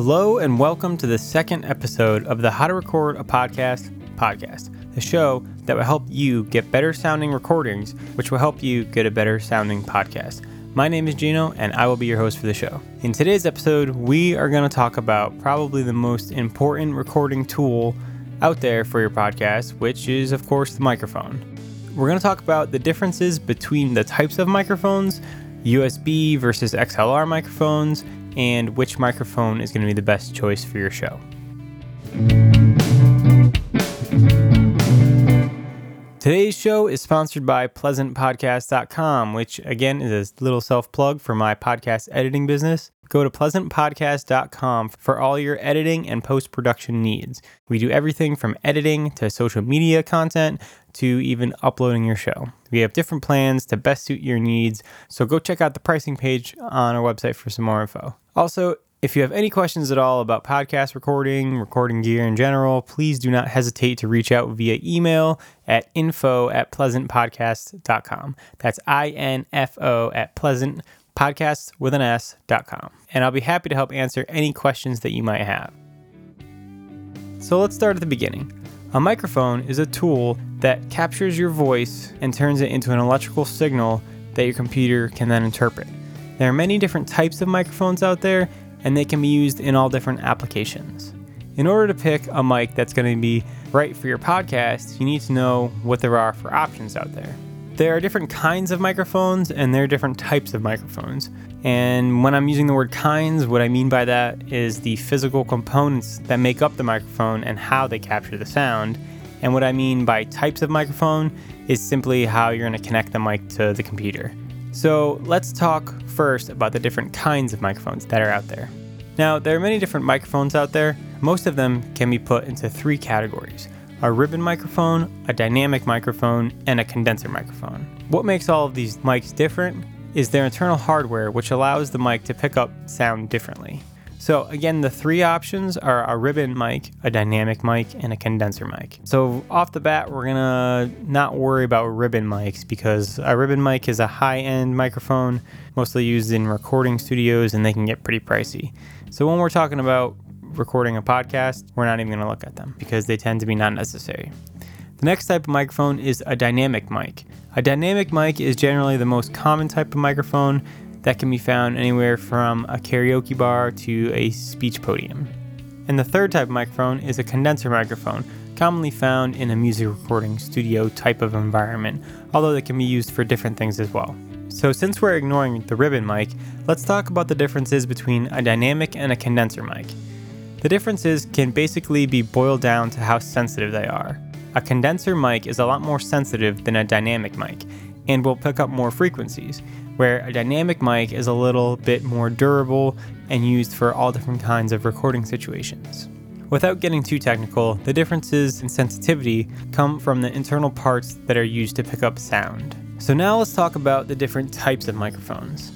Hello, and welcome to the second episode of the How to Record a Podcast podcast, the show that will help you get better sounding recordings, which will help you get a better sounding podcast. My name is Gino, and I will be your host for the show. In today's episode, we are going to talk about probably the most important recording tool out there for your podcast, which is, of course, the microphone. We're going to talk about the differences between the types of microphones, USB versus XLR microphones, and which microphone is going to be the best choice for your show. Today's show is sponsored by pleasantpodcast.com, which again is a little self plug for my podcast editing business. Go to pleasantpodcast.com for all your editing and post production needs. We do everything from editing to social media content to even uploading your show. We have different plans to best suit your needs, so go check out the pricing page on our website for some more info. Also, if you have any questions at all about podcast recording, recording gear in general, please do not hesitate to reach out via email at info at pleasantpodcast.com. That's I N F O at pleasant podcast with an S.com. And I'll be happy to help answer any questions that you might have. So let's start at the beginning. A microphone is a tool that captures your voice and turns it into an electrical signal that your computer can then interpret. There are many different types of microphones out there, and they can be used in all different applications. In order to pick a mic that's going to be right for your podcast, you need to know what there are for options out there. There are different kinds of microphones and there are different types of microphones. And when I'm using the word kinds, what I mean by that is the physical components that make up the microphone and how they capture the sound. And what I mean by types of microphone is simply how you're going to connect the mic to the computer. So let's talk first about the different kinds of microphones that are out there. Now, there are many different microphones out there. Most of them can be put into three categories a ribbon microphone, a dynamic microphone, and a condenser microphone. What makes all of these mics different is their internal hardware, which allows the mic to pick up sound differently. So, again, the three options are a ribbon mic, a dynamic mic, and a condenser mic. So, off the bat, we're gonna not worry about ribbon mics because a ribbon mic is a high end microphone, mostly used in recording studios, and they can get pretty pricey. So, when we're talking about recording a podcast, we're not even gonna look at them because they tend to be not necessary. The next type of microphone is a dynamic mic. A dynamic mic is generally the most common type of microphone that can be found anywhere from a karaoke bar to a speech podium. And the third type of microphone is a condenser microphone, commonly found in a music recording studio type of environment, although they can be used for different things as well. So, since we're ignoring the ribbon mic, let's talk about the differences between a dynamic and a condenser mic. The differences can basically be boiled down to how sensitive they are. A condenser mic is a lot more sensitive than a dynamic mic and will pick up more frequencies, where a dynamic mic is a little bit more durable and used for all different kinds of recording situations. Without getting too technical, the differences in sensitivity come from the internal parts that are used to pick up sound. So now let's talk about the different types of microphones.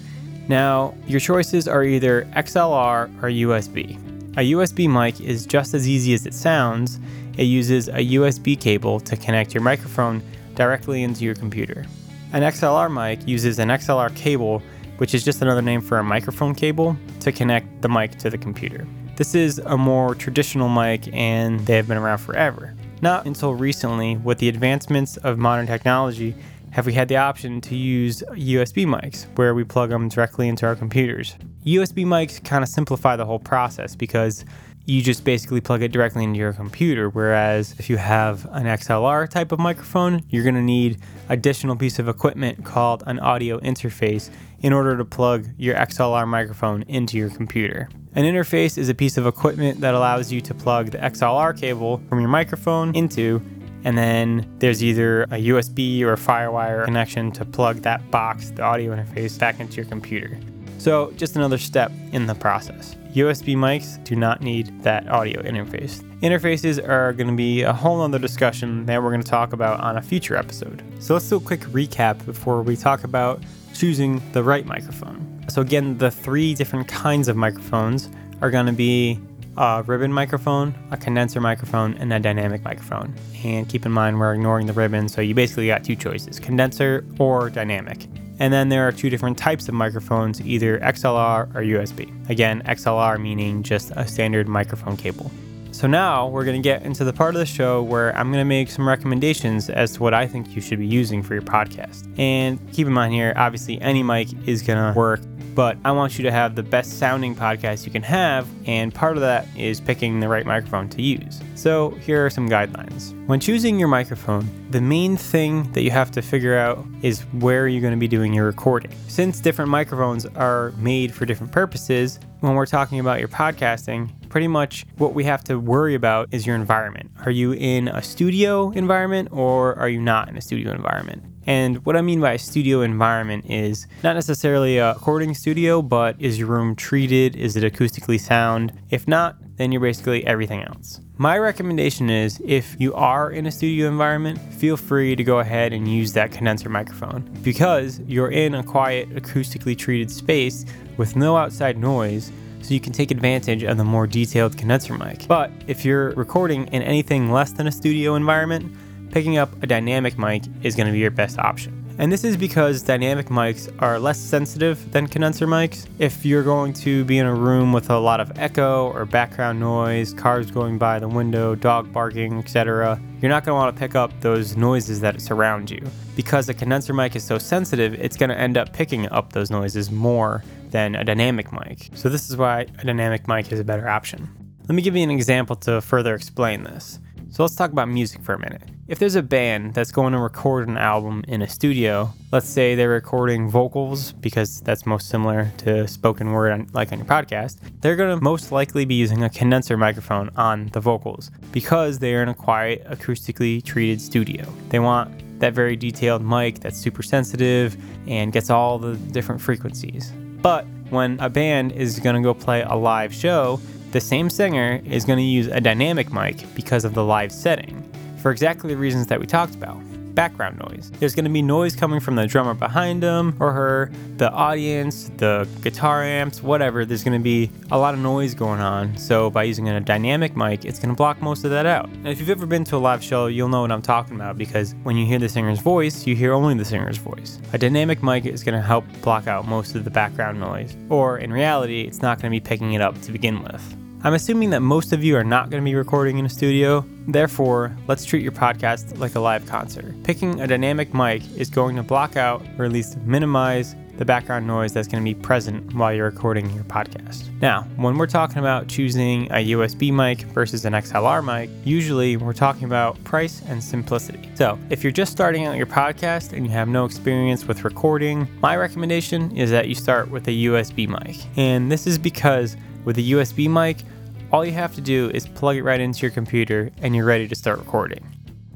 Now, your choices are either XLR or USB. A USB mic is just as easy as it sounds. It uses a USB cable to connect your microphone directly into your computer. An XLR mic uses an XLR cable, which is just another name for a microphone cable, to connect the mic to the computer. This is a more traditional mic and they have been around forever. Not until recently, with the advancements of modern technology, have we had the option to use USB mics where we plug them directly into our computers. USB mics kind of simplify the whole process because you just basically plug it directly into your computer. Whereas if you have an XLR type of microphone, you're going to need additional piece of equipment called an audio interface in order to plug your XLR microphone into your computer. An interface is a piece of equipment that allows you to plug the XLR cable from your microphone into and then there's either a USB or a Firewire connection to plug that box, the audio interface, back into your computer. So, just another step in the process. USB mics do not need that audio interface. Interfaces are going to be a whole other discussion that we're going to talk about on a future episode. So let's do a quick recap before we talk about choosing the right microphone. So, again, the three different kinds of microphones are going to be a ribbon microphone, a condenser microphone, and a dynamic microphone. And keep in mind, we're ignoring the ribbon, so you basically got two choices condenser or dynamic. And then there are two different types of microphones, either XLR or USB. Again, XLR meaning just a standard microphone cable. So now we're going to get into the part of the show where I'm going to make some recommendations as to what I think you should be using for your podcast. And keep in mind here, obviously any mic is going to work but I want you to have the best sounding podcast you can have, and part of that is picking the right microphone to use. So, here are some guidelines. When choosing your microphone, the main thing that you have to figure out is where you're going to be doing your recording. Since different microphones are made for different purposes, when we're talking about your podcasting, pretty much what we have to worry about is your environment. Are you in a studio environment or are you not in a studio environment? And what I mean by a studio environment is not necessarily a recording studio, but is your room treated? Is it acoustically sound? If not, then you're basically everything else. My recommendation is if you are in a studio environment, feel free to go ahead and use that condenser microphone because you're in a quiet, acoustically treated space with no outside noise. So you can take advantage of the more detailed condenser mic. But if you're recording in anything less than a studio environment, picking up a dynamic mic is going to be your best option. And this is because dynamic mics are less sensitive than condenser mics. If you're going to be in a room with a lot of echo or background noise, cars going by the window, dog barking, etc., you're not going to want to pick up those noises that surround you. Because a condenser mic is so sensitive, it's going to end up picking up those noises more than a dynamic mic. So, this is why a dynamic mic is a better option. Let me give you an example to further explain this. So let's talk about music for a minute. If there's a band that's going to record an album in a studio, let's say they're recording vocals because that's most similar to spoken word on, like on your podcast, they're going to most likely be using a condenser microphone on the vocals because they are in a quiet, acoustically treated studio. They want that very detailed mic that's super sensitive and gets all the different frequencies. But when a band is going to go play a live show, the same singer is going to use a dynamic mic because of the live setting, for exactly the reasons that we talked about background noise. There's going to be noise coming from the drummer behind him or her, the audience, the guitar amps, whatever. There's going to be a lot of noise going on. So by using a dynamic mic, it's going to block most of that out. And if you've ever been to a live show, you'll know what I'm talking about because when you hear the singer's voice, you hear only the singer's voice. A dynamic mic is going to help block out most of the background noise. Or in reality, it's not going to be picking it up to begin with. I'm assuming that most of you are not going to be recording in a studio. Therefore, let's treat your podcast like a live concert. Picking a dynamic mic is going to block out or at least minimize the background noise that's going to be present while you're recording your podcast. Now, when we're talking about choosing a USB mic versus an XLR mic, usually we're talking about price and simplicity. So, if you're just starting out your podcast and you have no experience with recording, my recommendation is that you start with a USB mic. And this is because with a USB mic, all you have to do is plug it right into your computer and you're ready to start recording.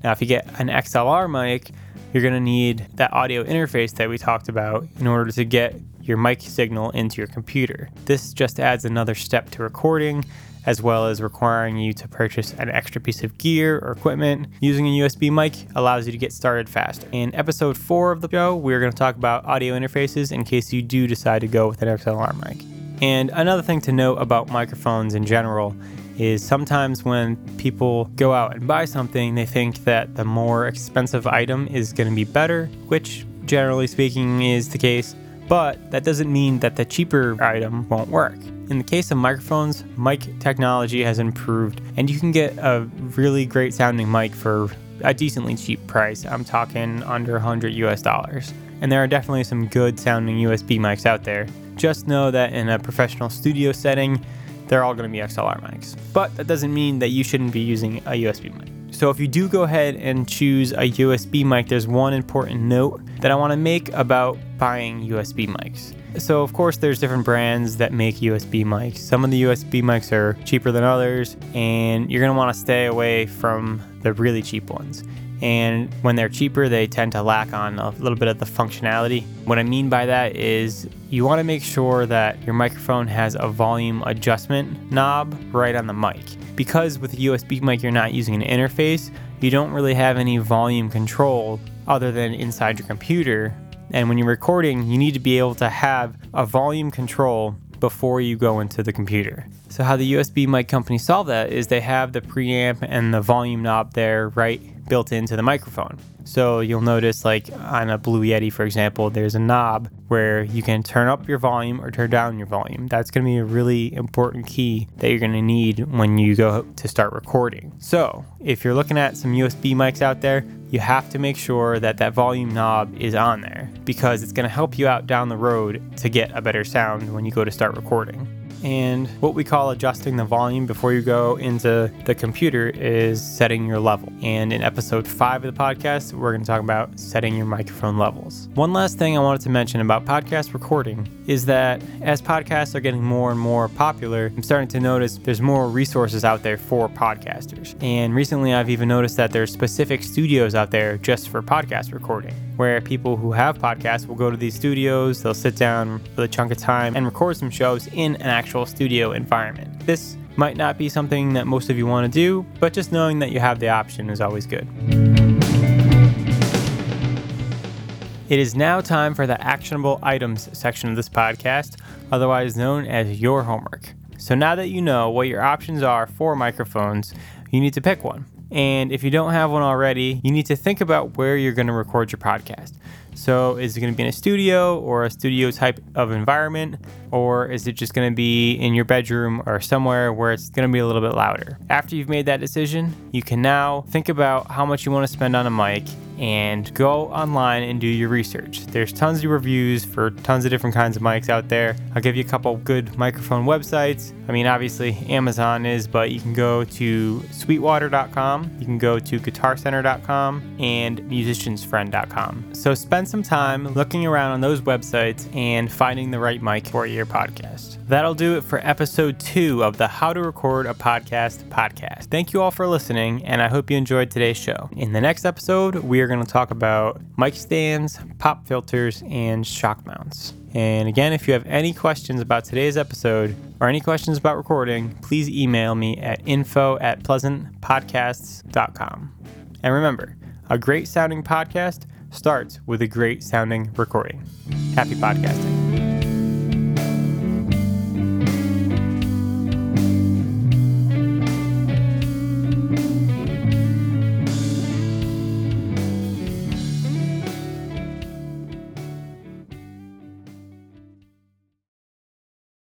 Now, if you get an XLR mic, you're going to need that audio interface that we talked about in order to get your mic signal into your computer. This just adds another step to recording, as well as requiring you to purchase an extra piece of gear or equipment. Using a USB mic allows you to get started fast. In episode 4 of the show, we're going to talk about audio interfaces in case you do decide to go with an XLR mic. And another thing to note about microphones in general is sometimes when people go out and buy something, they think that the more expensive item is going to be better, which generally speaking is the case, but that doesn't mean that the cheaper item won't work. In the case of microphones, mic technology has improved, and you can get a really great sounding mic for a decently cheap price. I'm talking under 100 US dollars. And there are definitely some good sounding USB mics out there. Just know that in a professional studio setting, they're all going to be XLR mics. But that doesn't mean that you shouldn't be using a USB mic. So if you do go ahead and choose a USB mic, there's one important note that I want to make about buying USB mics. So of course there's different brands that make USB mics. Some of the USB mics are cheaper than others and you're going to want to stay away from the really cheap ones. And when they're cheaper, they tend to lack on a little bit of the functionality. What I mean by that is you want to make sure that your microphone has a volume adjustment knob right on the mic. Because with a USB mic, you're not using an interface, you don't really have any volume control other than inside your computer. And when you're recording, you need to be able to have a volume control before you go into the computer. So, how the USB mic company solve that is they have the preamp and the volume knob there right built into the microphone. So you'll notice, like on a Blue Yeti, for example, there's a knob where you can turn up your volume or turn down your volume. That's going to be a really important key that you're going to need when you go to start recording. So if you're looking at some USB mics out there, you have to make sure that that volume knob is on there because it's going to help you out down the road to get a better sound when you go to start recording. And what we call adjusting the volume before you go into the computer is setting your level. And in episode five of the podcast, we're going to talk about setting your microphone levels. One last thing I wanted to mention about podcast recording is that as podcasts are getting more and more popular, I'm starting to notice there's more resources out there for podcasters. And recently, I've even noticed that there's specific studios out there just for podcast recording where people who have podcasts will go to these studios, they'll sit down for a chunk of time and record some shows in an actual studio environment. This might not be something that most of you want to do, but just knowing that you have the option is always good. It is now time for the actionable items section of this podcast, otherwise known as your homework. So now that you know what your options are for microphones, you need to pick one. And if you don't have one already, you need to think about where you're going to record your podcast. So, is it going to be in a studio or a studio type of environment? Or is it just going to be in your bedroom or somewhere where it's going to be a little bit louder? After you've made that decision, you can now think about how much you want to spend on a mic and go online and do your research. There's tons of reviews for tons of different kinds of mics out there. I'll give you a couple good microphone websites. I mean, obviously, Amazon is, but you can go to sweetwater.com, you can go to guitarcenter.com, and musiciansfriend.com. So spend some time looking around on those websites and finding the right mic for your podcast. That'll do it for episode two of the How to Record a Podcast podcast. Thank you all for listening, and I hope you enjoyed today's show. In the next episode, we are going to talk about mic stands, pop filters, and shock mounts. And again, if you have any questions about today's episode or any questions about recording, please email me at info at pleasantpodcasts.com. And remember, a great sounding podcast starts with a great sounding recording. Happy podcasting.